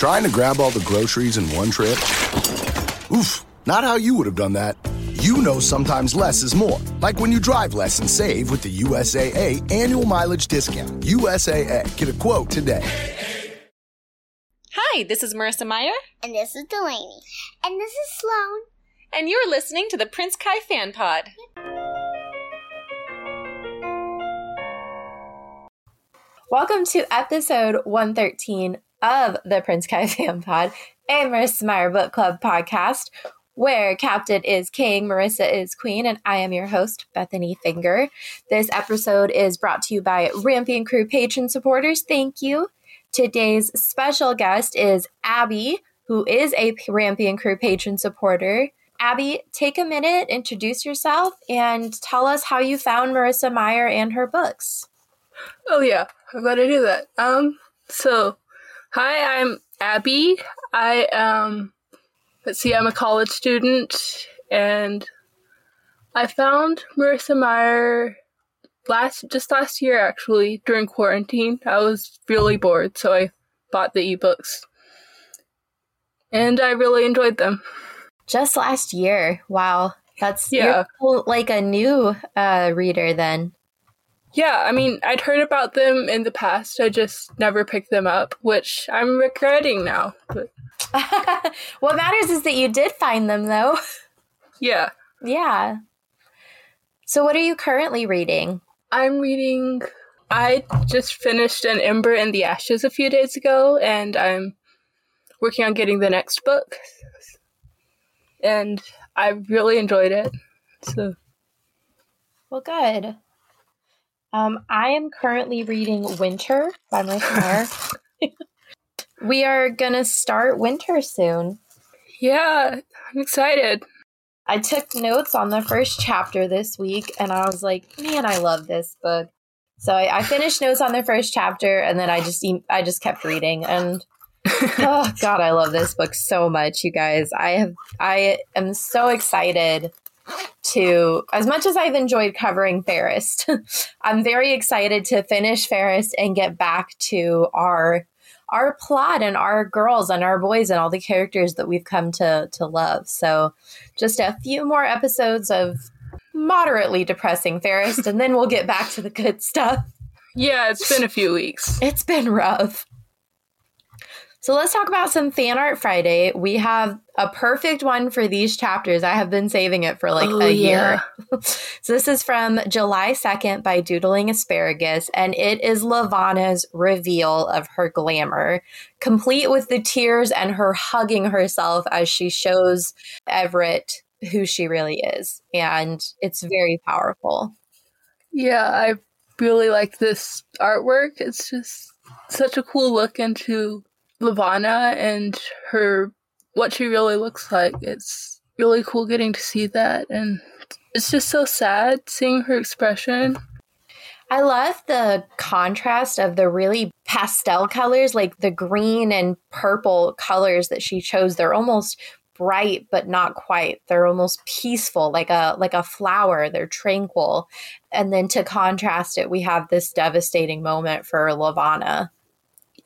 Trying to grab all the groceries in one trip? Oof, not how you would have done that. You know sometimes less is more. Like when you drive less and save with the USAA annual mileage discount. USAA. Get a quote today. Hi, this is Marissa Meyer. And this is Delaney. And this is Sloan. And you're listening to the Prince Kai Fan Pod. Welcome to episode 113 of the Prince Kai Fan Pod, a Marissa Meyer Book Club podcast, where Captain is King, Marissa is Queen, and I am your host, Bethanie Finger. This episode is brought to you by Rampion Crew patron supporters. Thank you. Today's special guest is Abby, who is a Rampion Crew patron supporter. Abby, take a minute, introduce yourself, and tell us how you found Marissa Meyer and her books. Oh yeah, I'm going to do that. Um, so, hi, I'm Abby. I am, let's see, I'm a college student, and I found Marissa Meyer last just last year actually during quarantine. I was really bored, so I bought the ebooks, and I really enjoyed them. Just last year, wow, that's yeah, like a new uh, reader then. Yeah, I mean, I'd heard about them in the past. I just never picked them up, which I'm regretting now. But what matters is that you did find them, though. Yeah. Yeah. So, what are you currently reading? I'm reading. I just finished an Ember in the Ashes a few days ago, and I'm working on getting the next book. And I really enjoyed it. So. Well, good. Um, I am currently reading Winter by Marissa Meyer. we are gonna start winter soon. Yeah, I'm excited. I took notes on the first chapter this week, and I was like, "Man, I love this book." So I, I finished notes on the first chapter, and then I just I just kept reading, and oh god, I love this book so much, you guys. I have I am so excited to as much as I've enjoyed covering Fairest, I'm very excited to finish Fairest and get back to our our plot and our girls and our boys and all the characters that we've come to to love. So just a few more episodes of moderately depressing Fairest and then we'll get back to the good stuff. Yeah, it's been a few weeks. It's been rough. So let's talk about some fan art Friday. We have a perfect one for these chapters. I have been saving it for like oh, a year. so this is from July 2nd by Doodling Asparagus, and it is Levana's reveal of her glamour, complete with the tears and her hugging herself as she shows Evret who she really is. And it's very powerful. Yeah, I really like this artwork. It's just such a cool look into Levana and her what she really looks like. It's really cool getting to see that and it's just so sad seeing her expression. I love the contrast of the really pastel colors, like the green and purple colors that she chose. They're almost bright but not quite. They're almost peaceful, like a like a flower. They're tranquil. And then to contrast it, we have this devastating moment for Levana.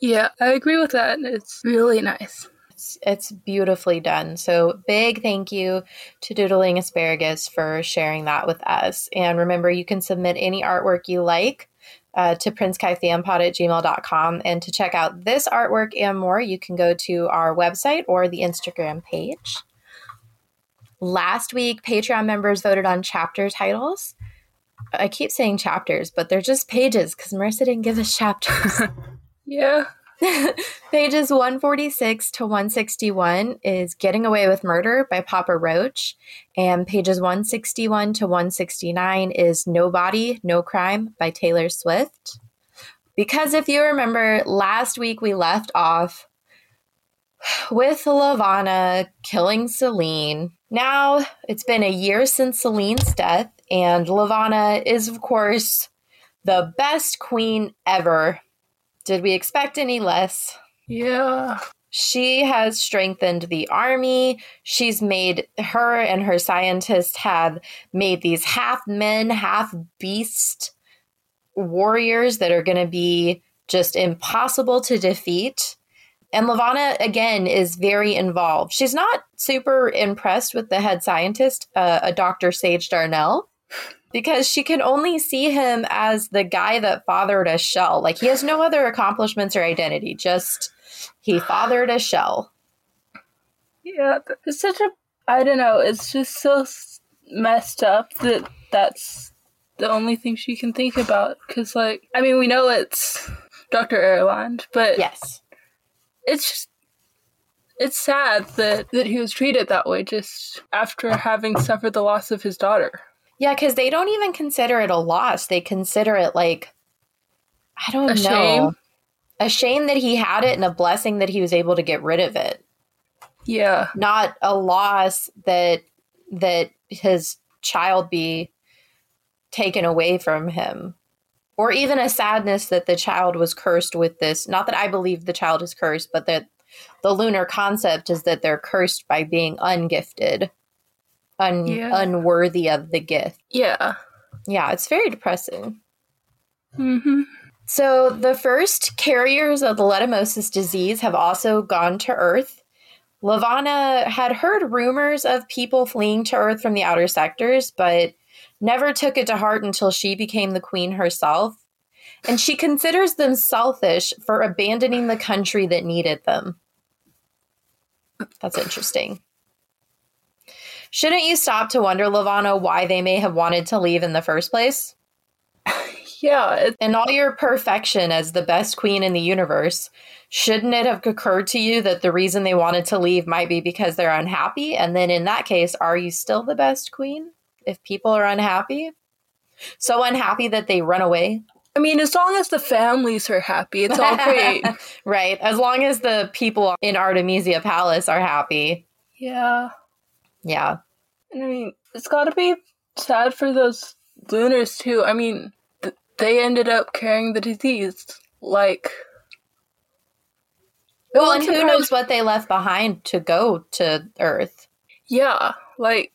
Yeah, I agree with that. It's really nice. It's, it's beautifully done. So, big thank you to Doodling Asparagus for sharing that with us. And remember, you can submit any artwork you like uh, to princekaifanpod at gmail.com. And to check out this artwork and more, you can go to our website or the Instagram page. Last week, Patreon members voted on chapter titles. I keep saying chapters, but they're just pages because Marissa didn't give us chapters. Yeah. Pages 146 to 161 is Getting Away with Murder by Papa Roach. And pages 161 to 169 is No Body, No Crime by Taylor Swift. Because if you remember, last week we left off with Levana killing Selene. Now it's been a year since Selene's death, and Levana is, of course, the best queen ever did we expect any less? Yeah. She has strengthened the army. She's made her and her scientists have made these half men, half beast warriors that are going to be just impossible to defeat. And Levana, again, is very involved. She's not super impressed with the head scientist, uh, a Dr. Sage Darnel, because she can only see him as the guy that fathered a shell. Like he has no other accomplishments or identity, just he fathered a shell. Yeah, it's such a. I don't know. It's just so messed up that that's the only thing she can think about. Because, like, I mean, we know it's Dr. Erland, but yes, it's just it's sad that that he was treated that way just after having suffered the loss of his daughter. Yeah, because they don't even consider it a loss. They consider it like I don't A know. shame? A shame that he had it and a blessing that he was able to get rid of it. Yeah, Not a loss that that his child be taken away from him. Or even a sadness that the child was cursed with this. Not that I believe the child is cursed, but that the lunar concept is that they're cursed by being ungifted, un- Yeah. unworthy of the gift. yeah. Yeah, it's very depressing. Mm-hmm. So, the first carriers of the Letumosis disease have also gone to Earth. Levana had heard rumors of people fleeing to Earth from the outer sectors, but never took it to heart until she became the queen herself. And she considers them selfish for abandoning the country that needed them. That's interesting. Shouldn't you stop to wonder, Levana, why they may have wanted to leave in the first place? Yeah, In all your perfection as the best queen in the universe, shouldn't it have occurred to you that the reason they wanted to leave might be because they're unhappy? And then in that case, are you still the best queen if people are unhappy? So unhappy that they run away? I mean, as long as the families are happy, it's all great. right. As long as the people in Artemisia Palace are happy. yeah. Yeah. I mean, it's got to be sad for those lunars too. I mean, th- they ended up carrying the disease. Like, Well, and who knows what they left behind to go to Earth? yeah, like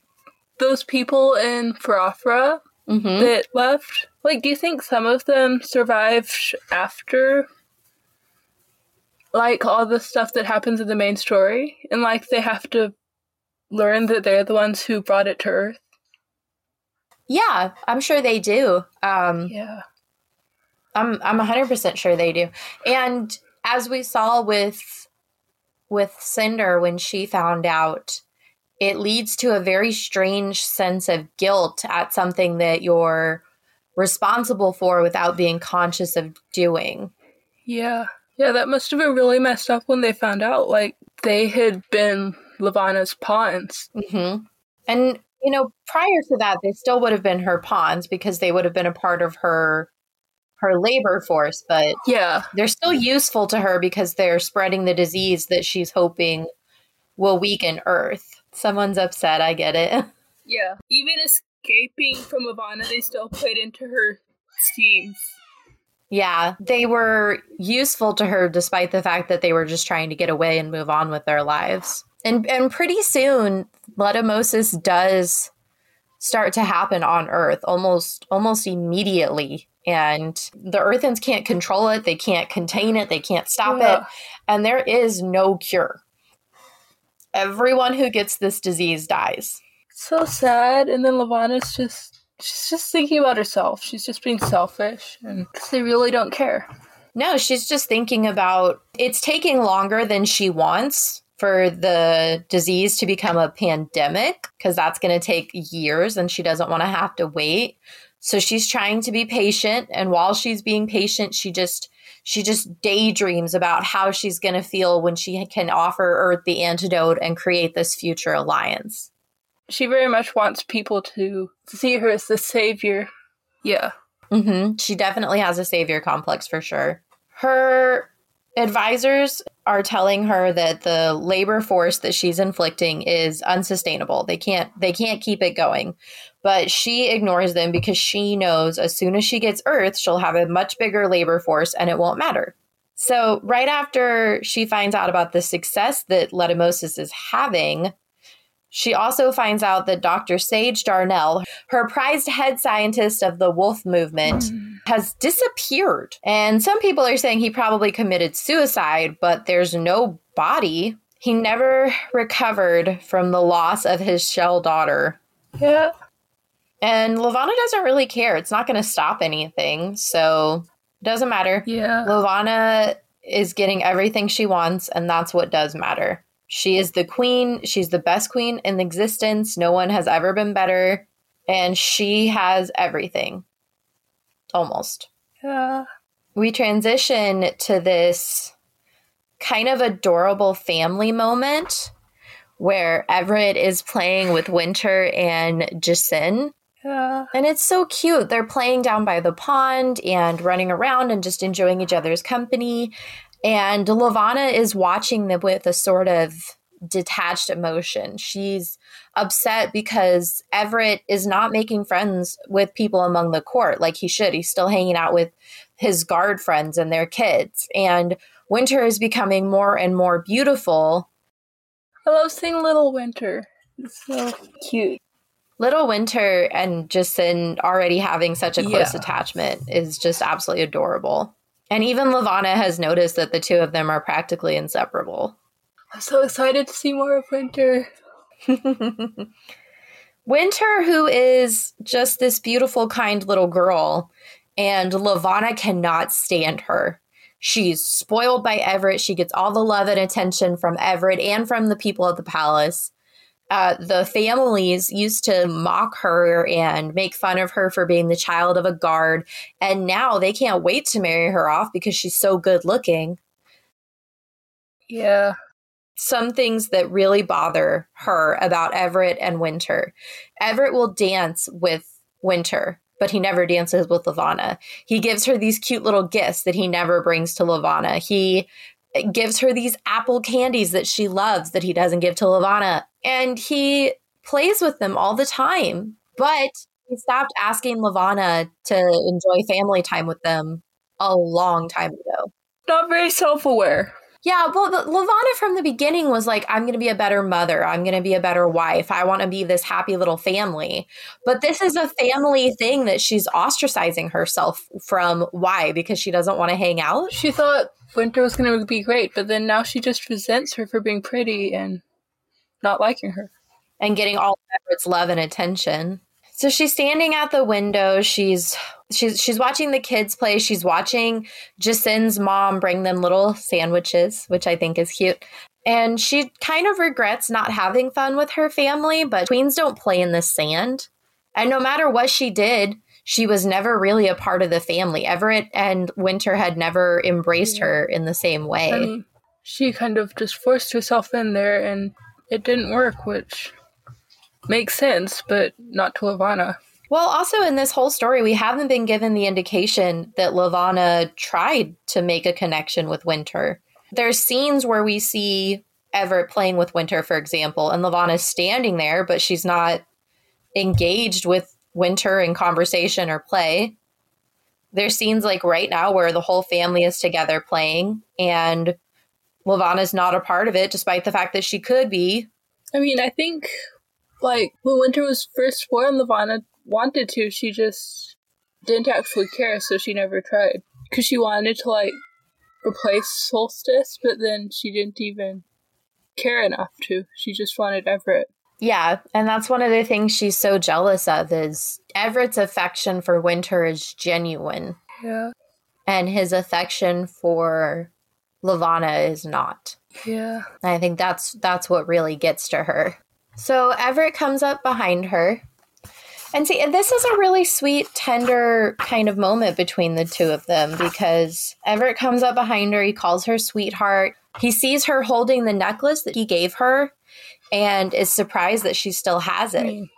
those people in Farafrah hmm that left. Like, do you think some of them survived after, like, all the stuff that happens in the main story? And, like, they have to learn that they're the ones who brought it to Earth? Yeah, I'm sure they do. Um, Yeah. I'm I'm 100% sure they do. And as we saw with with Cinder when she found out, it leads to a very strange sense of guilt at something that you're responsible for without being conscious of doing. Yeah. Yeah, that must have been really messed up when they found out. Like, they had been Levana's pawns. hmm And you know, prior to that, they still would have been her pawns because they would have been a part of her her labor force, but Yeah. they're still useful to her because they're spreading the disease that she's hoping will weaken Earth. Someone's upset, I get it. Yeah. Even escaping from Levana, they still played into her schemes. yeah, they were useful to her despite the fact that they were just trying to get away and move on with their lives. And and pretty soon letumosis does start to happen on Earth almost almost immediately. And the Earthens can't control it, they can't contain it, they can't stop it. And there is no cure. Everyone who gets this disease dies. So sad. And then Levana's just, she's just thinking about herself. She's just being selfish. and they really don't care. No, she's just thinking about it's taking longer than she wants for the disease to become a pandemic because that's going to take years and she doesn't want to have to wait. So she's trying to be patient and while she's being patient, she just she just daydreams about how she's going to feel when she can offer Earth the antidote and create this future alliance. She very much wants people to see her as the savior. Yeah. hmm She definitely has a savior complex for sure. Her advisors are telling her that the labor force that she's inflicting is unsustainable. They can't they can't keep it going. But she ignores them because she knows as soon as she gets Earth, she'll have a much bigger labor force and it won't matter. So right after she finds out about the success that Letumosis is having, She also finds out that Dr. Sage Darnel, her prized head scientist of the wolf movement, hmm. has disappeared. And some people are saying he probably committed suicide, but there's no body. He never recovered from the loss of his shell daughter. Yeah. And Levana doesn't really care. It's not going to stop anything. So it doesn't matter. Yeah. Levana is getting everything she wants, and that's what does matter. She is the queen. She's the best queen in existence. No one has ever been better. And she has everything. Almost. Yeah. We transition to this kind of adorable family moment where Evret is playing with Winter and Jacin. Yeah. And it's so cute. They're playing down by the pond and running around and just enjoying each other's company. And Levana is watching them with a sort of detached emotion. She's upset because Evret is not making friends with people among the court like he should. He's still hanging out with his guard friends and their kids. And Winter is becoming more and more beautiful. I love seeing Little Winter. It's so cute. Little Winter and Jacin already having such a close Yeah. attachment is just absolutely adorable. And even Levana has noticed that the two of them are practically inseparable. I'm so excited to see more of Winter. Winter, who is just this beautiful, kind little girl, and Levana cannot stand her. She's spoiled by Evret. She gets all the love and attention from Evret and from the people at the palace. Uh, the families used to mock her and make fun of her for being the child of a guard, and now they can't wait to marry her off because she's so good looking. Yeah. some things that really bother her about Evret and Winter. Evret will dance with Winter, but he never dances with Levana. He gives her these cute little gifts that he never brings to Levana. He gives her these apple candies that she loves that he doesn't give to Levana. And he plays with them all the time. But he stopped asking Levana to enjoy family time with them a long time ago. Not very self aware. Yeah, well, the, Levana from the beginning was like, I'm going to be a better mother. I'm going to be a better wife. I want to be this happy little family. But this is a family thing that she's ostracizing herself from. Why? Because she doesn't want to hang out? She thought Winter was going to be great, but then now she just resents her for being pretty and not liking her. and getting all of Evret's love and attention. So she's standing at the window. She's she's she's watching the kids play. She's watching Jacin's mom bring them little sandwiches, which I think is cute. And she kind of regrets not having fun with her family, but queens don't play in the sand. And no matter what she did, she was never really a part of the family. Evret and Winter had never embraced her in the same way. And she kind of just forced herself in there and it didn't work, which makes sense, but not to Levana. Well, also in this whole story, we haven't been given the indication that Levana tried to make a connection with Winter. There's scenes where we see Evret playing with Winter, for example, and Levana's standing there, but she's not engaged with Winter in conversation or play. There's scenes like right now where the whole family is together playing, and Levana's not a part of it, despite the fact that she could be. I mean, I think, like, when Winter was first born, Levana wanted to. She just didn't actually care, so she never tried. Because she wanted to, like, replace Solstice, but then she didn't even care enough to. She just wanted Evret. Yeah, and that's one of the things she's so jealous of is Evret's affection for Winter is genuine, Yeah. and his affection for Levana is not. Yeah. And I think that's that's what really gets to her. So Evret comes up behind her. And see, and this is a really sweet, tender kind of moment between the two of them because Evret comes up behind her. He calls her sweetheart. He sees her holding the necklace that he gave her and is surprised that she still has it. Mm.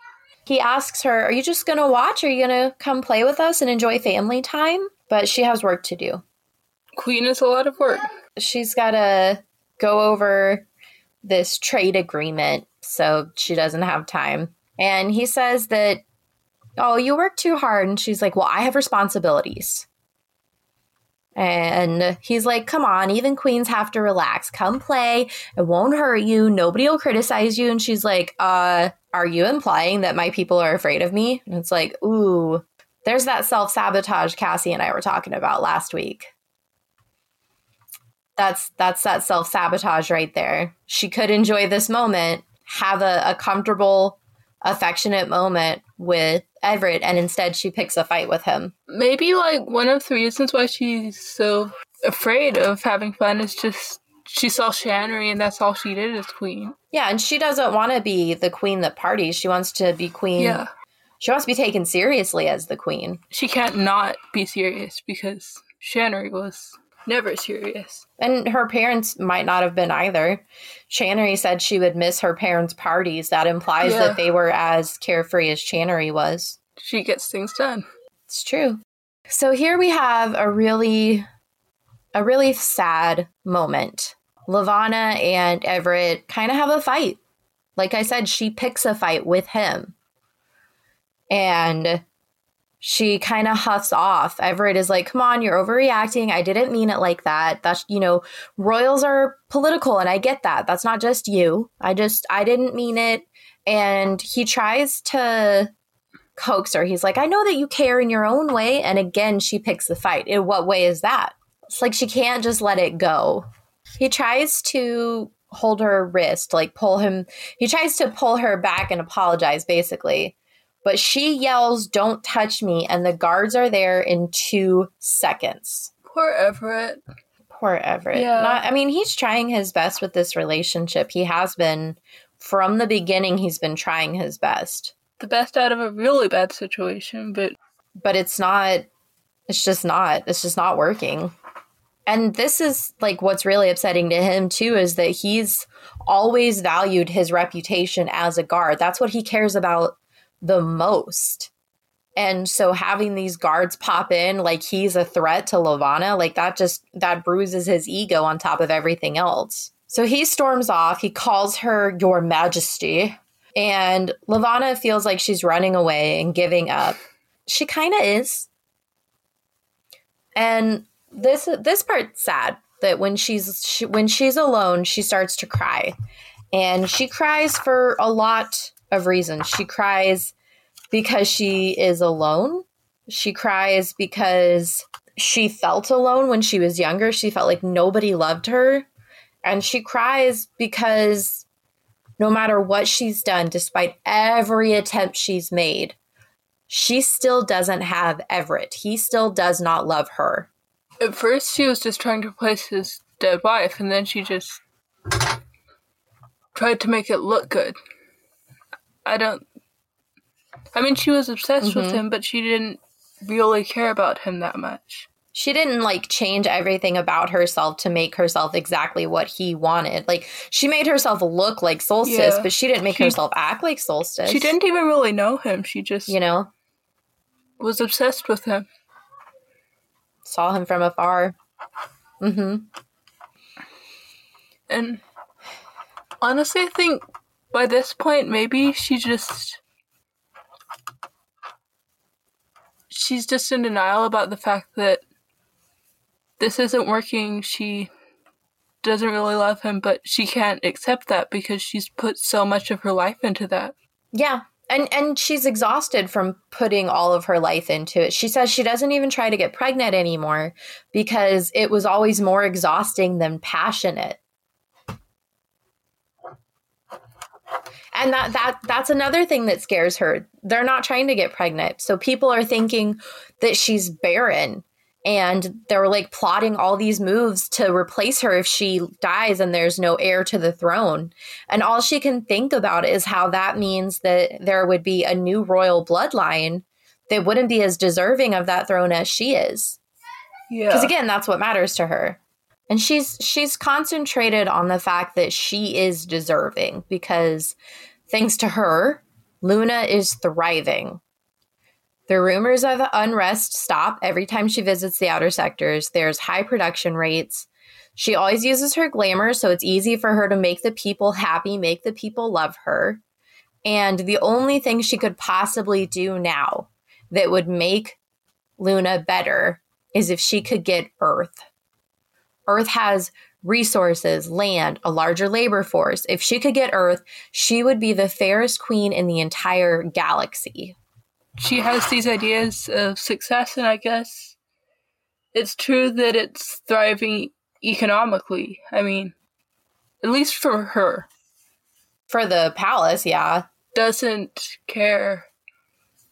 He asks her, Are you just going to watch? Are you going to come play with us and enjoy family time? But she has work to do. Queen is a lot of work. She's got to go over this trade agreement, so she doesn't have time. And he says that, Oh, you work too hard. And she's like, Well, I have responsibilities. And he's like, come on, even queens have to relax. Come play. It won't hurt you. Nobody will criticize you. And she's like, uh, are you implying that my people are afraid of me? And it's like, ooh, there's that self sabotage Cassie and I were talking about last week. That's that's that self sabotage right there. She could enjoy this moment, have a, a comfortable, affectionate moment with Evret, and instead she picks a fight with him. Maybe like one of the reasons why she's so afraid of having fun is just she saw Channary and that's all she did as queen. Yeah, and she doesn't want to be the queen that parties. She wants to be queen. Yeah. She wants to be taken seriously as the queen. She can't not be serious because Channary was never serious. And her parents might not have been either. Channary said she would miss her parents' parties. That implies Yeah. that they were as carefree as Channary was. She gets things done. It's true. So here we have a really a really sad moment. Levana and Evret kind of have a fight. Like I said, she picks a fight with him. And she kind of huffs off. Evret is like, "Come on, you're overreacting. I didn't mean it like that. That's, you know, royals are political and I get that. That's not just you. I just I didn't mean it." And he tries to coax her. He's like, I know that you care in your own way. And again, she picks the fight. In what way is that? It's like she can't just let it go. He tries to hold her wrist, like pull him. He tries to pull her back and apologize, basically. But she yells, Don't touch me. And the guards are there in two seconds. Poor Evret. Poor Evret. Yeah. Not, I mean, he's trying his best with this relationship. He has been from the beginning, he's been trying his best. The best out of a really bad situation, but but it's not it's just not it's just not working and this is like what's really upsetting to him too is that he's always valued his reputation as a guard that's what he cares about the most. And so having these guards pop in like he's a threat to Levana like that just that bruises his ego on top of everything else. So he storms off he calls her your majesty and Levana feels like she's running away and giving up. She kind of is. And this this part's sad that when she's she, when she's alone she starts to cry. And she cries for a lot of reasons she cries because she is alone she cries because she felt alone when she was younger she felt like nobody loved her and she cries because no matter what she's done despite every attempt she's made she still doesn't have Evret. He still does not love her. at first she was just trying to replace his dead wife, and then she just tried to make it look good. I don't. I mean, she was obsessed with Mhm. him, but she didn't really care about him that much. She didn't like change everything about herself to make herself exactly what he wanted. Like she made herself look like Solstice, Yeah. but she didn't make She- herself act like Solstice. She didn't even really know him. She just you know, was obsessed with him. saw him from afar. Mhm. And honestly, I think by this point, maybe she just. She's just in denial about the fact that this isn't working. She doesn't really love him, but she can't accept that because she's put so much of her life into that. Yeah. And and she's exhausted from putting all of her life into it. She says she doesn't even try to get pregnant anymore because it was always more exhausting than passionate. And that that that's another thing that scares her. They're not trying to get pregnant. So people are thinking that she's barren and they're like plotting all these moves to replace her if she dies and there's no heir to the throne. And all she can think about is how that means that there would be a new royal bloodline that wouldn't be as deserving of that throne as she is. Yeah. Because again, that's what matters to her. And she's she's concentrated on the fact that she is deserving because thanks to her, Luna is thriving. The rumors of unrest stop every time she visits the outer sectors. There's high production rates. She always uses her glamour, so it's easy for her to make the people happy, make the people love her. And the only thing she could possibly do now that would make Luna better is if she could get Earth. Earth has resources, land, a larger labor force. If she could get Earth, she would be the fairest queen in the entire galaxy. She has these ideas of success, and I guess it's true that it's thriving economically. I mean, at least for her. For the palace, yeah. Doesn't care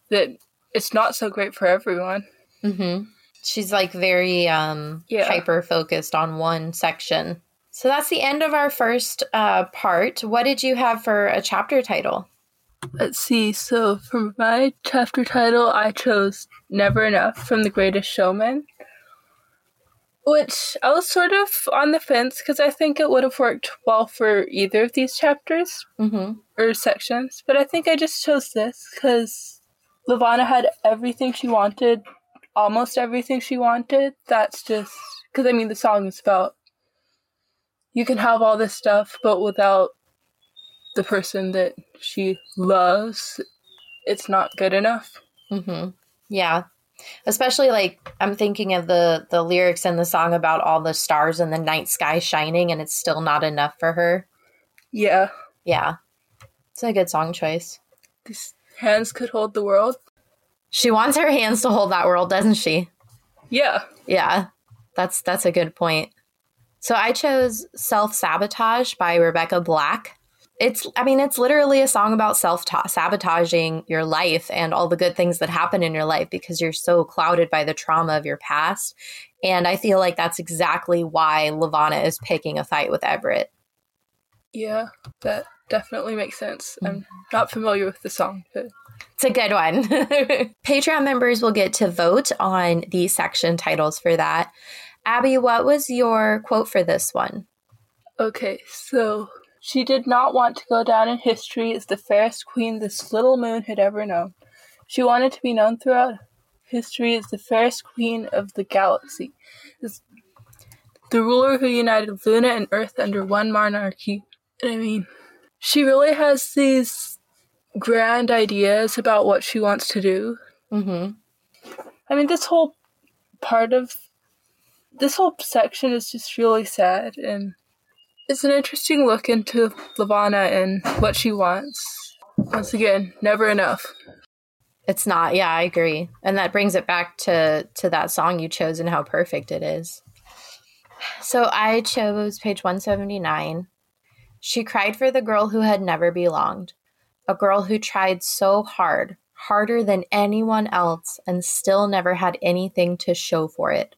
that it's not so great for everyone. Mm-hmm. She's like very um, Yeah. hyper focused on one section. So that's the end of our first uh, part. What did you have for a chapter title? Let's see. So for my chapter title, I chose "Never Enough" from The Greatest Showman, which I was sort of on the fence because I think it would have worked well for either of these chapters Mm-hmm. or sections. But I think I just chose this because Levana had everything she wanted, almost everything she wanted. That's just because I mean the song is about you can have all this stuff, but without the person that she loves, it's not good enough. Mm-hmm. Yeah. Especially like I'm thinking of the the lyrics in the song about all the stars in the night sky shining and it's still not enough for her. Yeah, Yeah. It's a good song choice. these hands could hold the world. She wants her hands to hold that world, doesn't she? Yeah, Yeah. That's that's a good point. So I chose Self Sabotage by Rebecca Black. It's I mean it's literally a song about self sabotaging your life and all the good things that happen in your life because you're so clouded by the trauma of your past. And I feel like that's exactly why Levana is picking a fight with Evret. yeah, that definitely makes sense. I'm mm-hmm. not familiar with the song, but It's a good one. Patreon members will get to vote on the section titles for that. Abby, what was your quote for this one? Okay, so she did not want to go down in history as the fairest queen this little moon had ever known. She wanted to be known throughout history as the fairest queen of the galaxy, as the ruler who united Luna and Earth under one monarchy. I mean, she really has these grand ideas about what she wants to do. Mm-hmm. I mean, this whole part of this whole section is just really sad, and it's an interesting look into Levana and what she wants. Once again, never enough. It's not. Yeah, I agree. And that brings it back to to that song you chose and how perfect it is. So I chose page 179. She cried for the girl who had never belonged, a girl who tried so hard, harder than anyone else, and still never had anything to show for it.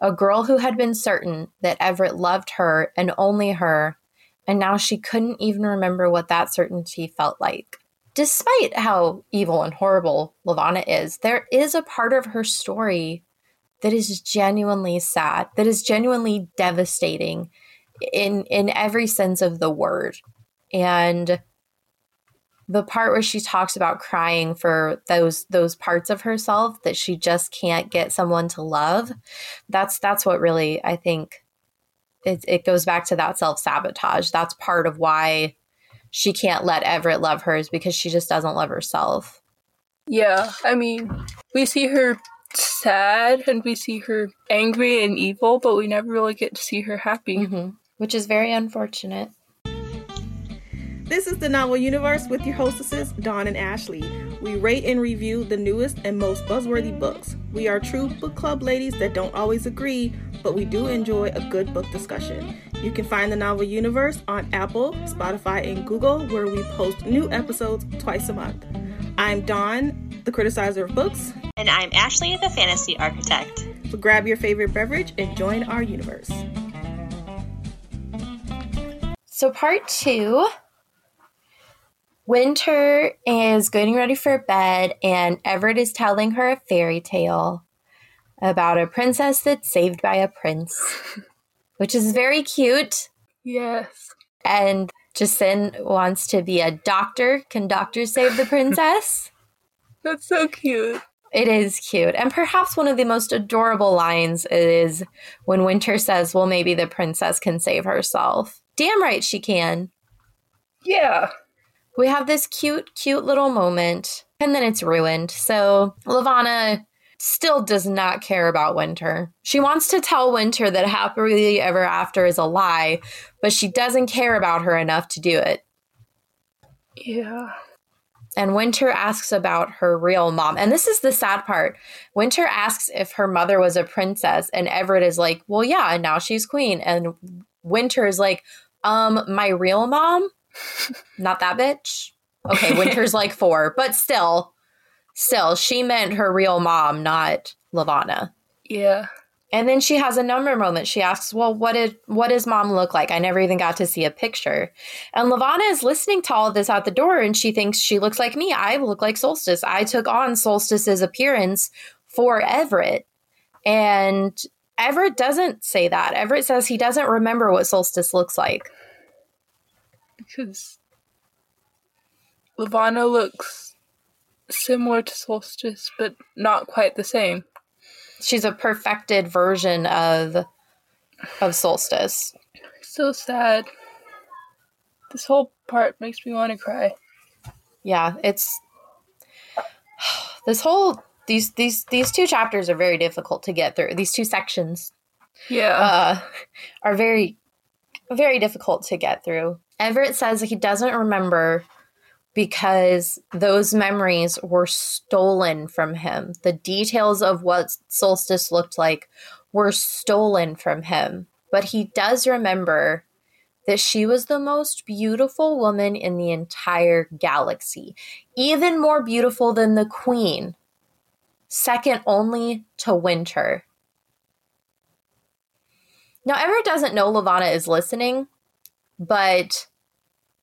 A girl who had been certain that Evret loved her and only her, and now she couldn't even remember what that certainty felt like despite how evil and horrible Levana is, there is a part of her story that is genuinely sad, that is genuinely devastating in in every sense of the word. And the part where she talks about crying for those those parts of herself that she just can't get someone to love, that's that's what really I think it, it goes back to that self-sabotage. That's part of why she can't let Evret love her is because she just doesn't love herself. Yeah, I mean, we see her sad and we see her angry and evil, but we never really get to see her happy. hmm Which is very unfortunate. This is the Novel Universe with your hostesses, Dawn and Ashley. We rate and review the newest and most buzzworthy books. We are true book club ladies that don't always agree, but we do enjoy a good book discussion. You can find the Novel Universe on Apple, Spotify, and Google, where we post new episodes twice a month. I'm Dawn, the criticizer of books. And I'm Ashley, the fantasy architect. So grab your favorite beverage and join our universe. So, part two Winter is getting ready for bed, and Evret is telling her a fairy tale about a princess that's saved by a prince, which is very cute. Yes. And Jacin wants to be a doctor. Can doctors save the princess? That's so cute. It is cute. And perhaps one of the most adorable lines is when Winter says, Well, maybe the princess can save herself. Damn right she can. Yeah. We have this cute, cute little moment, and then it's ruined. So Levana still does not care about Winter. She wants to tell Winter that happily ever after is a lie, but she doesn't care about her enough to do it. Yeah. And Winter asks about her real mom. And this is the sad part. Winter asks if her mother was a princess, and Evret is like, Well, yeah, and now she's queen. And Winter is like, Um, my real mom? Not that bitch. Okay, Winter's like four, but still, still, she meant her real mom, not Levana. Yeah. And then she has a number moment. She asks, "Well, what did what does mom look like? I never even got to see a picture." And Levana is listening to all this out the door, and she thinks she looks like me. I look like Solstice. I took on Solstice's appearance for Evret, and Evret doesn't say that. Evret says he doesn't remember what Solstice looks like. Because Levana looks similar to Solstice, but not quite the same. She's a perfected version of of Solstice. So sad. This whole part makes me want to cry. Yeah, it's this whole these these these two chapters are very difficult to get through. These two sections Yeah. uh, are very very difficult to get through. Evret says he doesn't remember because those memories were stolen from him. The details of what Solstice looked like were stolen from him. But he does remember that she was the most beautiful woman in the entire galaxy, even more beautiful than the Queen, second only to Winter. Now, Evret doesn't know Levana is listening, but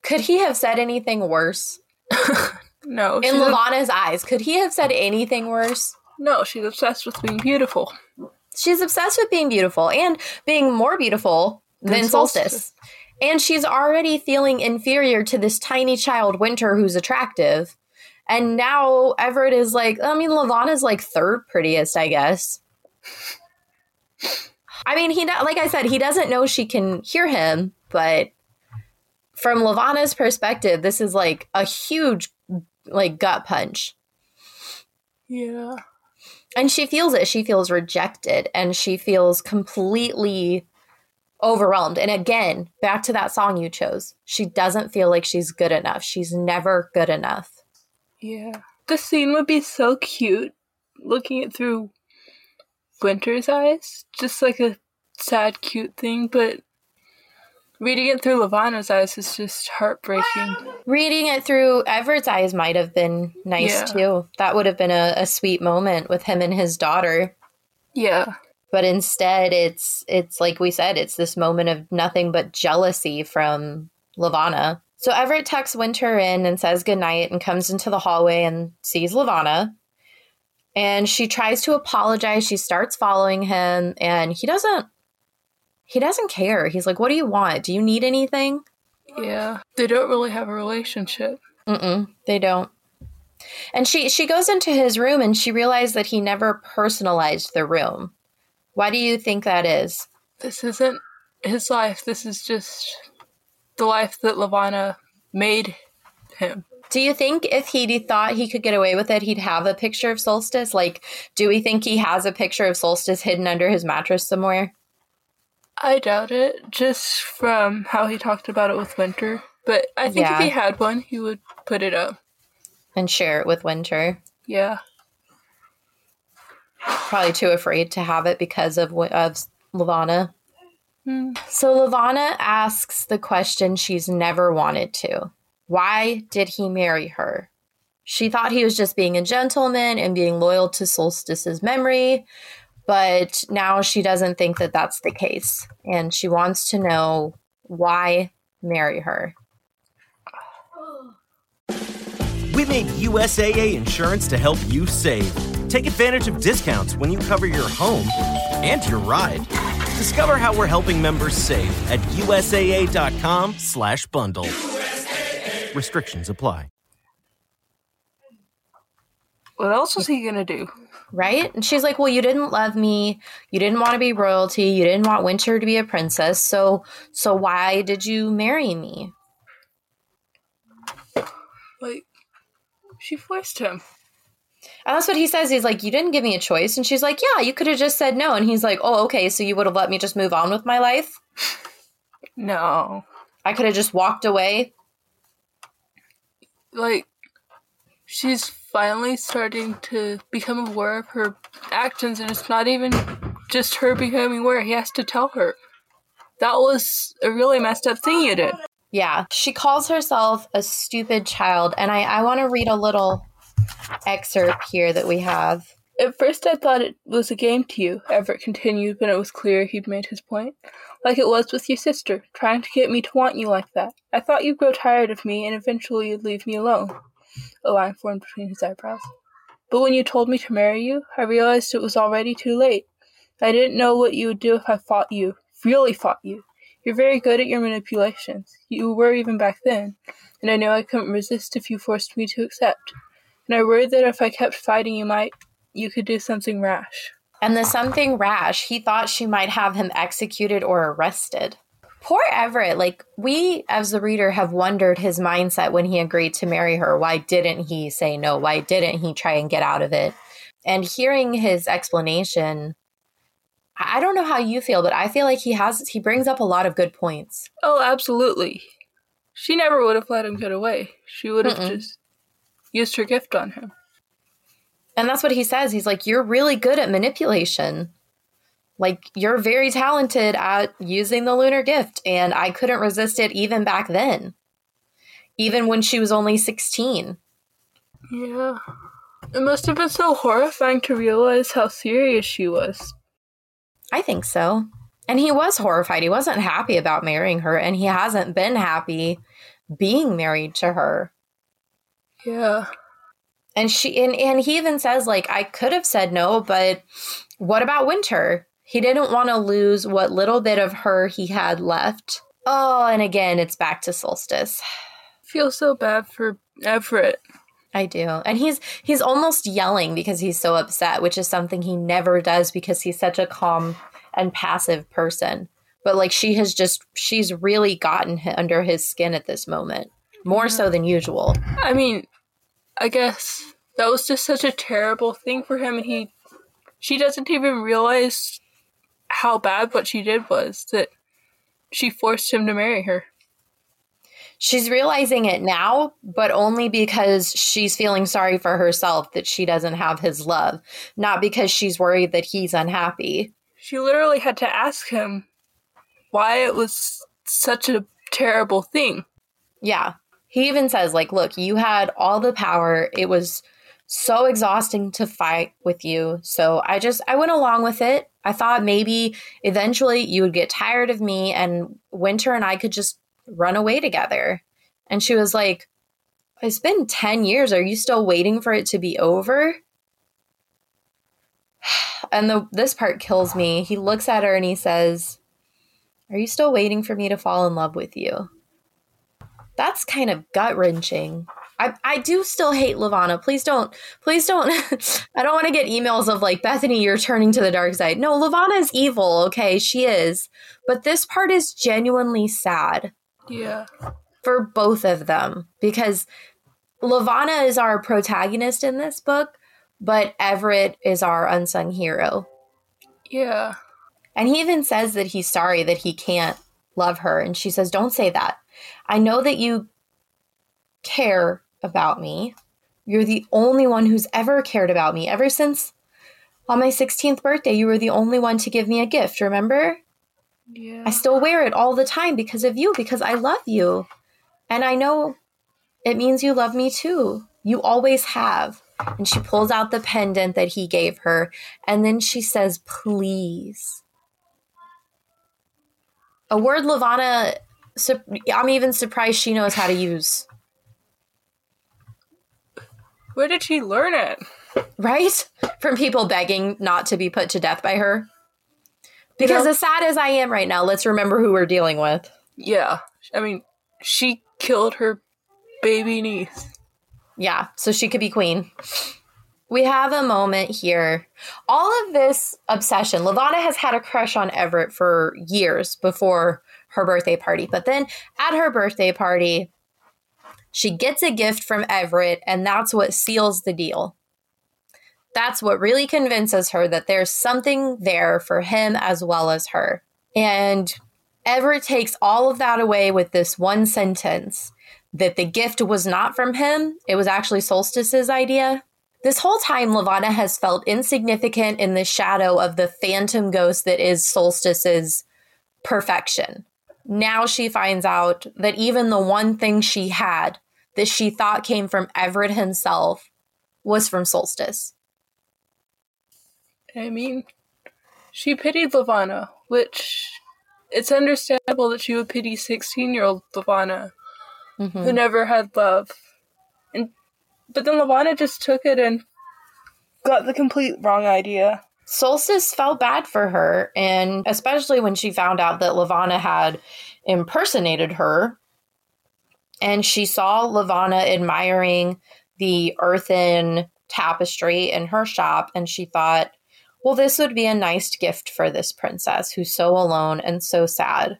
could he have said anything worse? no. In a- Levana's eyes, could he have said anything worse? no, she's obsessed with being beautiful. She's obsessed with being beautiful and being more beautiful than Than Solstice. Solstice. And she's already feeling inferior to this tiny child, Winter, who's attractive. And now Evret is like, I mean, Levana's like third prettiest, I guess. I mean, he like I said, he doesn't know she can hear him, but from Levana's perspective, this is like a huge like gut punch. Yeah. And she feels it. She feels rejected and she feels completely overwhelmed. And again, back to that song you chose. She doesn't feel like she's good enough. She's never good enough. Yeah. The scene would be so cute looking it through Winter's eyes. Just like a sad, cute thing, but reading it through Levana's eyes is just heartbreaking. Reading it through Evret's eyes might have been nice Yeah. too. That would have been a, a sweet moment with him and his daughter. Yeah. But instead it's it's like we said, it's this moment of nothing but jealousy from Levana. So Evret tucks Winter in and says goodnight and comes into the hallway and sees Levana. And she tries to apologize. She starts following him and he doesn't he doesn't care. He's like, "What do you want? Do you need anything?" Yeah. They don't really have a relationship. Mm-mm, they don't. And she she goes into his room and she realized that he never personalized the room. Why do you think that is? This isn't his life. This is just the life that Lavana made him. Do you think if he thought he could get away with it, he'd have a picture of Solstice? Like, do we think he has a picture of Solstice hidden under his mattress somewhere? I doubt it, just from how he talked about it with Winter. But I think Yeah. if he had one, he would put it up. And share it with Winter. Yeah. Probably too afraid to have it because of of Levana. Hmm. So Levana asks the question she's never wanted to. Why did he marry her? She thought he was just being a gentleman and being loyal to Solstice's memory, but now she doesn't think that that's the case. And she wants to know why marry her. We made USAA insurance to help you save. Take advantage of discounts when you cover your home and your ride. Discover how we're helping members save at USAA.com/slash bundle. Restrictions apply. What else was he gonna do? Right? And she's like, "Well, you didn't love me. You didn't want to be royalty. You didn't want Winter to be a princess. So, so why did you marry me?" Like, she forced him. And that's what he says. He's like, You didn't give me a choice. And she's like, Yeah, you could have just said no. And he's like, Oh, okay. So you would have let me just move on with my life? No. I could have just walked away. Like, she's finally starting to become aware of her actions, and it's not even just her becoming aware. He has to tell her. That was a really messed up thing you did. Yeah. She calls herself a stupid child. And I, I want to read a little excerpt here that we have. At first, I thought it was a game to you, Evret continued when it was clear he'd made his point. Like it was with your sister, trying to get me to want you like that. I thought you'd grow tired of me and eventually you'd leave me alone. A line formed between his eyebrows. But when you told me to marry you, I realized it was already too late. I didn't know what you would do if I fought you, really fought you. You're very good at your manipulations. You were even back then, and I knew I couldn't resist if you forced me to accept. And I worried that if I kept fighting, you might, you could do something rash. And the something rash, he thought she might have him executed or arrested. Poor Evret, like we as the reader have wondered his mindset when he agreed to marry her. Why didn't he say no? Why didn't he try and get out of it? And hearing his explanation, I don't know how you feel, but I feel like he has he brings up a lot of good points. Oh, absolutely. She never would have let him get away. She would have Mm-mm. just used her gift on him. And that's what he says. He's like, You're really good at manipulation. Like, you're very talented at using the lunar gift. And I couldn't resist it even back then, even when she was only 16. Yeah. It must have been so horrifying to realize how serious she was. I think so. And he was horrified. He wasn't happy about marrying her, and he hasn't been happy being married to her. Yeah. And she and, and he even says, like, I could have said no, but what about Winter? He didn't want to lose what little bit of her he had left. Oh, and again, it's back to solstice. feel so bad for Evret. I do. And he's he's almost yelling because he's so upset, which is something he never does because he's such a calm and passive person. But like she has just she's really gotten under his skin at this moment, more so than usual. I mean, I guess that was just such a terrible thing for him, and he, she doesn't even realize how bad what she did was that she forced him to marry her. She's realizing it now, but only because she's feeling sorry for herself that she doesn't have his love, not because she's worried that he's unhappy. She literally had to ask him why it was such a terrible thing. Yeah. He even says, like, look, you had all the power. It was so exhausting to fight with you. So I just, I went along with it. I thought maybe eventually you would get tired of me and Winter and I could just run away together. And she was like, it's been 10 years. Are you still waiting for it to be over? And the this part kills me. He looks at her and he says, Are you still waiting for me to fall in love with you? That's kind of gut wrenching. I, I do still hate Levana. Please don't, please don't. I don't want to get emails of like, Bethanie, you're turning to the dark side. No, Levana is evil. Okay, she is. But this part is genuinely sad Yeah. for both of them because Levana is our protagonist in this book, but Evret is our unsung hero. Yeah. And he even says that he's sorry that he can't love her. And she says, Don't say that. I know that you care about me. You're the only one who's ever cared about me. Ever since on my 16th birthday, you were the only one to give me a gift, remember? Yeah. I still wear it all the time because of you, because I love you. And I know it means you love me too. You always have. And she pulls out the pendant that he gave her. And then she says, please. A word Levana, I'm even surprised she knows how to use. Where did she learn it? Right? From people begging not to be put to death by her. Because know- as sad as I am right now, let's remember who we're dealing with. Yeah. I mean, she killed her baby niece. Yeah, so she could be queen. We have a moment here. All of this obsession, Levana has had a crush on Evret for years before her birthday party. But then at her birthday party, she gets a gift from Evret, and that's what seals the deal. That's what really convinces her that there's something there for him as well as her. And Evret takes all of that away with this one sentence that the gift was not from him, it was actually Solstice's idea. This whole time, Levana has felt insignificant in the shadow of the phantom ghost that is Solstice's perfection. Now she finds out that even the one thing she had that she thought came from Evret himself was from Solstice. I mean, she pitied Levana, which it's understandable that she would pity 16 year old Levana Mm-hmm. who never had love. And but then Levana just took it and got the complete wrong idea. Solstice felt bad for her, and especially when she found out that Levana had impersonated her. And she saw Levana admiring the earthen tapestry in her shop, and she thought, well, this would be a nice gift for this princess who's so alone and so sad.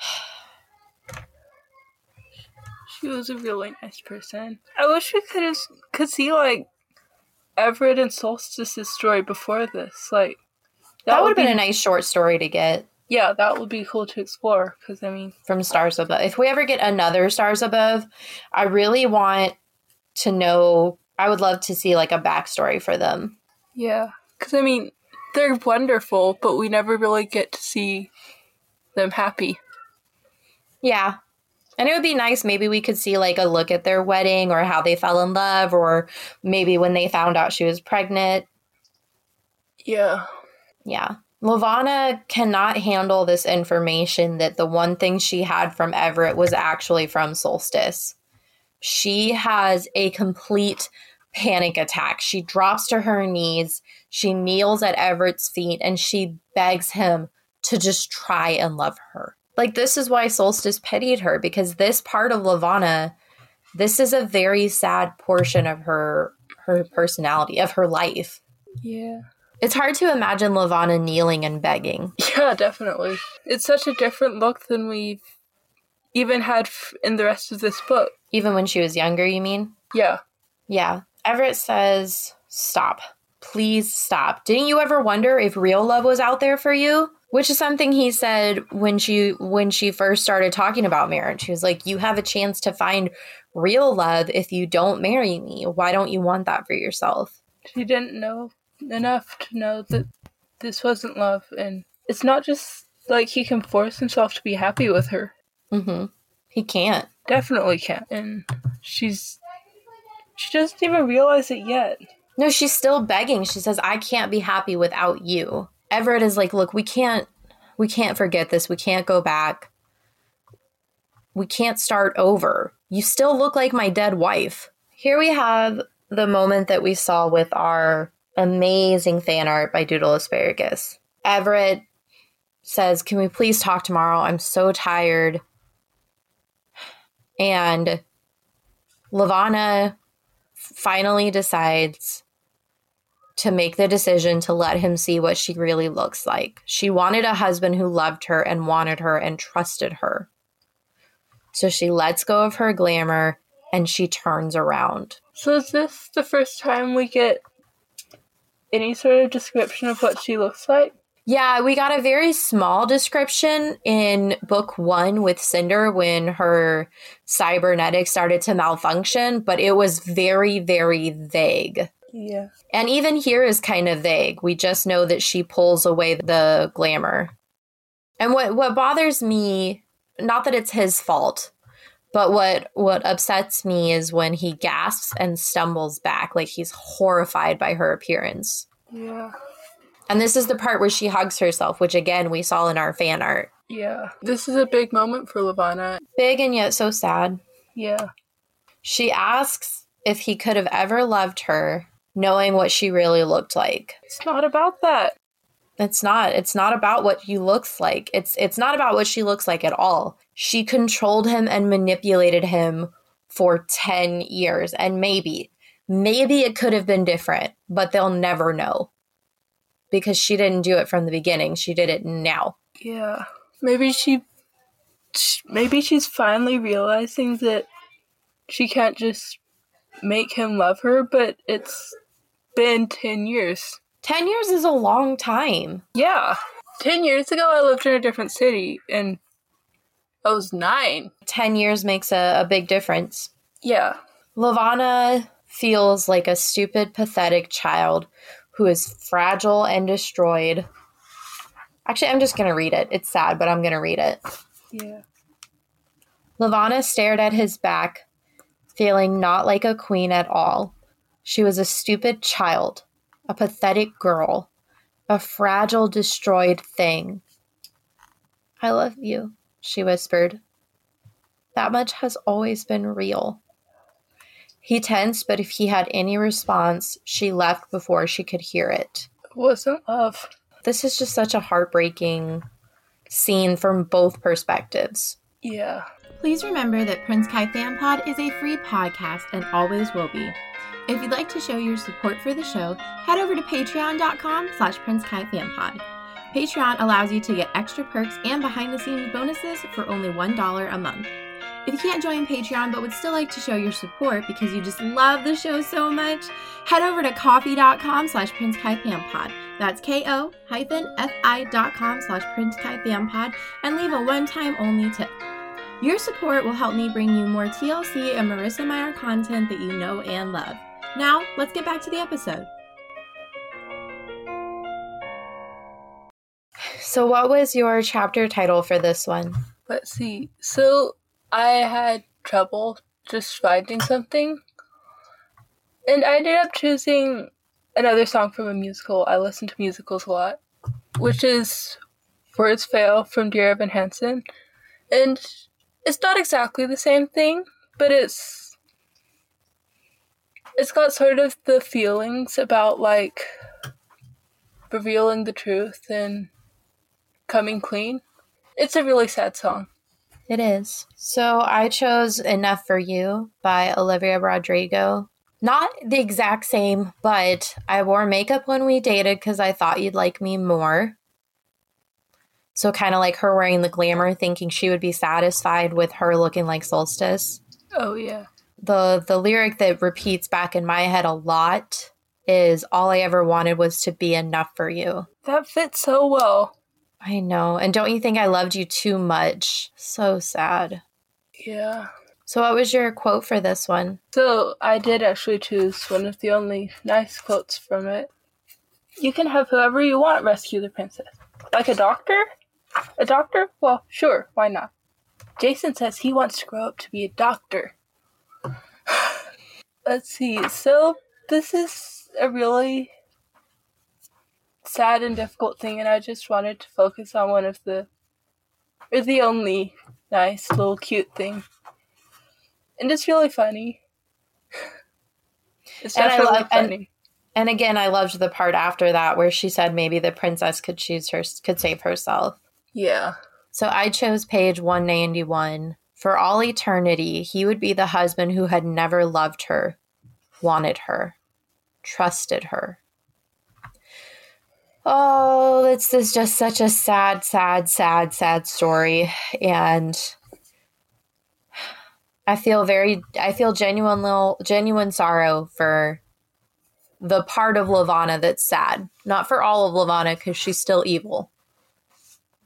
She was a really nice person. I wish we could have could see like Evret and Solstice's story before this. Like That, would have been a nice short story to get yeah, that would be cool to explore. Because I mean, from Stars Above. If we ever get another Stars Above, I really want to know. I would love to see like a backstory for them. yeah, because I mean, they're wonderful, but we never really get to see them happy. Yeah. And it would be nice. Maybe we could see like a look at their wedding or how they fell in love, or maybe when they found out she was pregnant. Yeah, Yeah. Levana cannot handle this information that the one thing she had from Evret was actually from Solstice. She has a complete panic attack. She drops to her knees, she kneels at Evret's feet, and she begs him to just try and love her. Like, this is why Solstice pitied her because this part of Levana, this is a very sad portion of her her personality, of her life. yeah, It's hard to imagine Levana kneeling and begging. yeah, definitely. It's such a different look than we've even had f- in the rest of this book. Even when she was younger, you mean? Yeah, Yeah. Evret says, Stop. Please stop. Didn't you ever wonder if real love was out there for you? Which is something he said when she when she first started talking about marriage. He was like, You have a chance to find real love if you don't marry me. Why don't you want that for yourself? she didn't know enough to know that this wasn't love, and it's not just like he can force himself to be happy with her. Mm-hmm. He can't. Definitely can't, and she's she doesn't even realize it yet. No, she's still begging. She says, I can't be happy without you. Evret is like, look, we can't we can't forget this. We can't go back. We can't start over. You still look like my dead wife. Here we have the moment that we saw with our amazing fan art by Doodle Asparagus. Evret says, Can we please talk tomorrow? I'm so tired. And Levana finally decides to make the decision to let him see what she really looks like. She wanted a husband who loved her and wanted her and trusted her. So she lets go of her glamour and she turns around. So is this the first time we get any sort of description of what she looks like? Yeah, we got a very small description in book one with Cinder when her cybernetics started to malfunction, but it was very, very vague. Yeah. And even here is kind of vague. We just know that she pulls away the glamour. And what what bothers me, not that it's his fault, but what what upsets me is when he gasps and stumbles back like he's horrified by her appearance. Yeah. And this is the part where she hugs herself, which again we saw in our fan art. Yeah. This is a big moment for Levana. Big and yet so sad. Yeah. She asks if he could have ever loved her, knowing what she really looked like. It's not about that. It's not. It's not about what he looks like. It's it's not about what she looks like at all. She controlled him and manipulated him for 10 years and maybe maybe it could have been different, but they'll never know. Because she didn't do it from the beginning. She did it now. Yeah. Maybe she maybe she's finally realizing that she can't just make him love her, but it's been 10 years. 10 years is a long time. Yeah. 10 years ago, I lived in a different city and I was nine. 10 years makes a, a big difference. Yeah. Levana feels like a stupid, pathetic child who is fragile and destroyed. Actually, I'm just going to read it. It's sad, but I'm going to read it. Yeah. Levana stared at his back, feeling not like a queen at all. She was a stupid child, a pathetic girl, a fragile, destroyed thing. I love you, she whispered. That much has always been real. He tensed, but if he had any response, she left before she could hear it. Wasn't love. This is just such a heartbreaking scene from both perspectives. Yeah. Please remember that Prince Kai Fan Pod is a free podcast and always will be. If you'd like to show your support for the show, head over to patreon.com slash Prince Kai Fan Pod. Patreon allows you to get extra perks and behind the scenes bonuses for only $1 a month. If you can't join Patreon but would still like to show your support because you just love the show so much, head over to ko-fi.com slash Prince Kai Pod. That's ko fi.com slash Prince Kai Pod and leave a one-time only tip. Your support will help me bring you more TLC and Marissa Meyer content that you know and love. Now, let's get back to the episode. So, what was your chapter title for this one? Let's see. So I had trouble just finding something. And I ended up choosing another song from a musical. I listen to musicals a lot, which is Words Fail from Dear Evan Hansen. And it's not exactly the same thing, but it's it's got sort of the feelings about like revealing the truth and coming clean. It's a really sad song. It is. So I chose Enough for You by Olivia Rodrigo. Not the exact same, but I wore makeup when we dated because I thought you'd like me more. So kind of like her wearing the glamour, thinking she would be satisfied with her looking like Solstice. Oh yeah. The the lyric that repeats back in my head a lot is all I ever wanted was to be enough for you. That fits so well. I know. And don't you think I loved you too much? So sad. Yeah. So what was your quote for this one? So I did actually choose one of the only nice quotes from it. You can have whoever you want rescue the princess. Like a doctor? A doctor? Well, sure, why not? Jacin says he wants to grow up to be a doctor. Let's see. So this is a really sad and difficult thing, and I just wanted to focus on one of the, or the only nice little cute thing. And it's really funny. it's And definitely love- and- funny. And again, I loved the part after that where she said maybe the princess could choose her could save herself. yeah. So I chose page 191. For all eternity, he would be the husband who had never loved her, wanted her, trusted her. Oh, this just such a sad, sad, sad, sad story. And I feel very I feel genuine little genuine sorrow for the part of Levana that's sad. Not for all of Levana because she's still evil.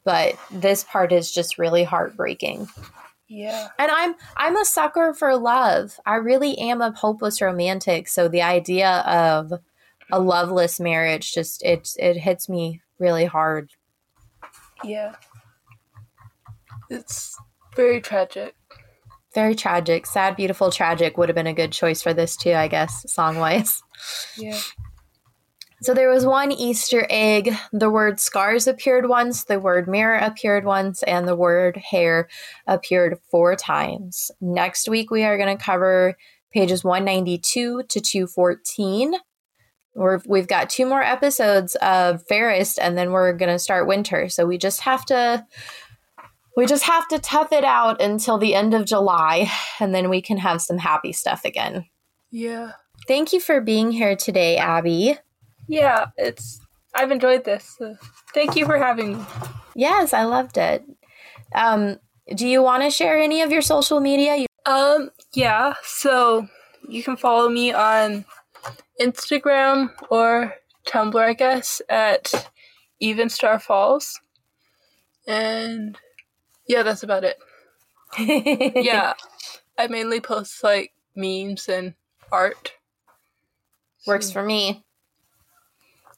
But this part is just really heartbreaking. Yeah. And I'm I'm a sucker for love. I really am a hopeless romantic. So the idea of a loveless marriage just it it hits me really hard. Yeah. It's very tragic. Very tragic. Sad, beautiful, tragic would have been a good choice for this too, I guess, song wise. Yeah. So there was one Easter egg. The word scars appeared once, the word mirror appeared once, and the word hair appeared four times. Next week, we are going to cover pages 192 to 214. We're, we've got two more episodes of Fairest, and then we're going to start winter. So we just have to. We just have to tough it out until the end of July, and then we can have some happy stuff again. Yeah. Thank you for being here today, Abby. Yeah, it's I've enjoyed this. So thank you for having me. Yes, I loved it. Um, do you want to share any of your social media? You- Um, yeah, so you can follow me on Instagram or Tumblr, I guess, at Even Star Falls. And yeah, that's about it. yeah, I mainly post like memes and art. Works for me.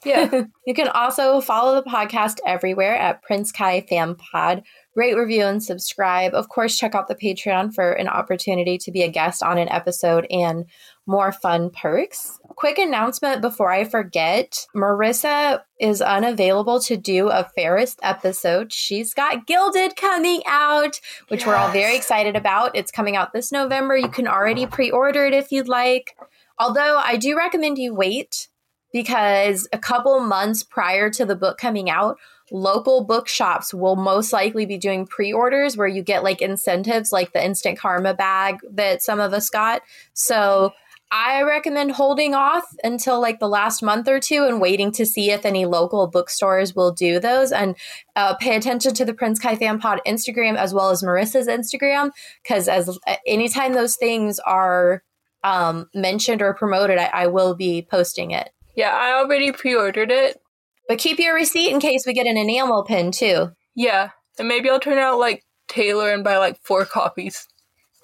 Yeah. you can also follow the podcast everywhere at Prince Kai Fan Pod. Rate, review, and subscribe. Of course, check out the Patreon for an opportunity to be a guest on an episode and more fun perks. Quick announcement before I forget Marissa is unavailable to do a Fairest episode. She's got Gilded coming out, which yes. we're all very excited about. It's coming out this November. You can already pre order it if you'd like. Although I do recommend you wait because a couple months prior to the book coming out, local bookshops will most likely be doing pre-orders where you get like incentives like the instant karma bag that some of us got. So I recommend holding off until like the last month or two and waiting to see if any local bookstores will do those and uh, pay attention to the Prince Kai Fan Pod Instagram as well as Marissa's Instagram because as anytime those things are um, mentioned or promoted, I, I will be posting it. Yeah, I already pre-ordered it. But keep your receipt in case we get an enamel pin too. Yeah, and maybe I'll turn out like Taylor and buy like four copies.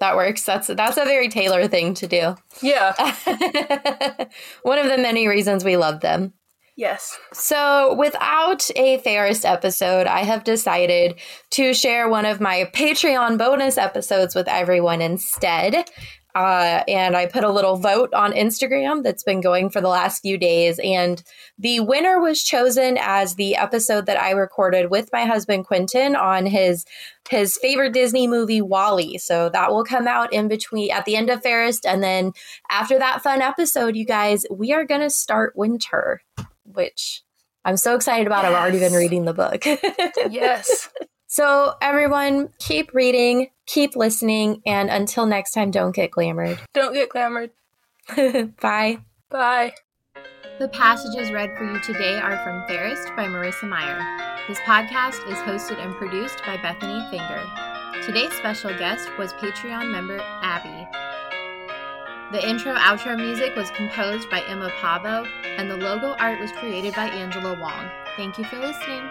That works. That's that's a very Taylor thing to do. Yeah. One of the many reasons we love them. Yes. So, without a Fairest episode, I have decided to share one of my Patreon bonus episodes with everyone instead. Uh, and I put a little vote on Instagram that's been going for the last few days. And the winner was chosen as the episode that I recorded with my husband Quentin on his his favorite Disney movie, WALL-E. So that will come out in between at the end of Fairest. And then after that fun episode, you guys, we are going to start winter, which I'm so excited about. Yes. I've already been reading the book. yes. So, everyone, keep reading, keep listening, and until next time, don't get glamored. Don't get glamored. Bye. Bye. The passages read for you today are from Fairest by Marissa Meyer. This podcast is hosted and produced by Bethanie Finger. Today's special guest was Patreon member Abby. The intro outro music was composed by Emma Pavvo, and the logo art was created by Angela Wong. Thank you for listening.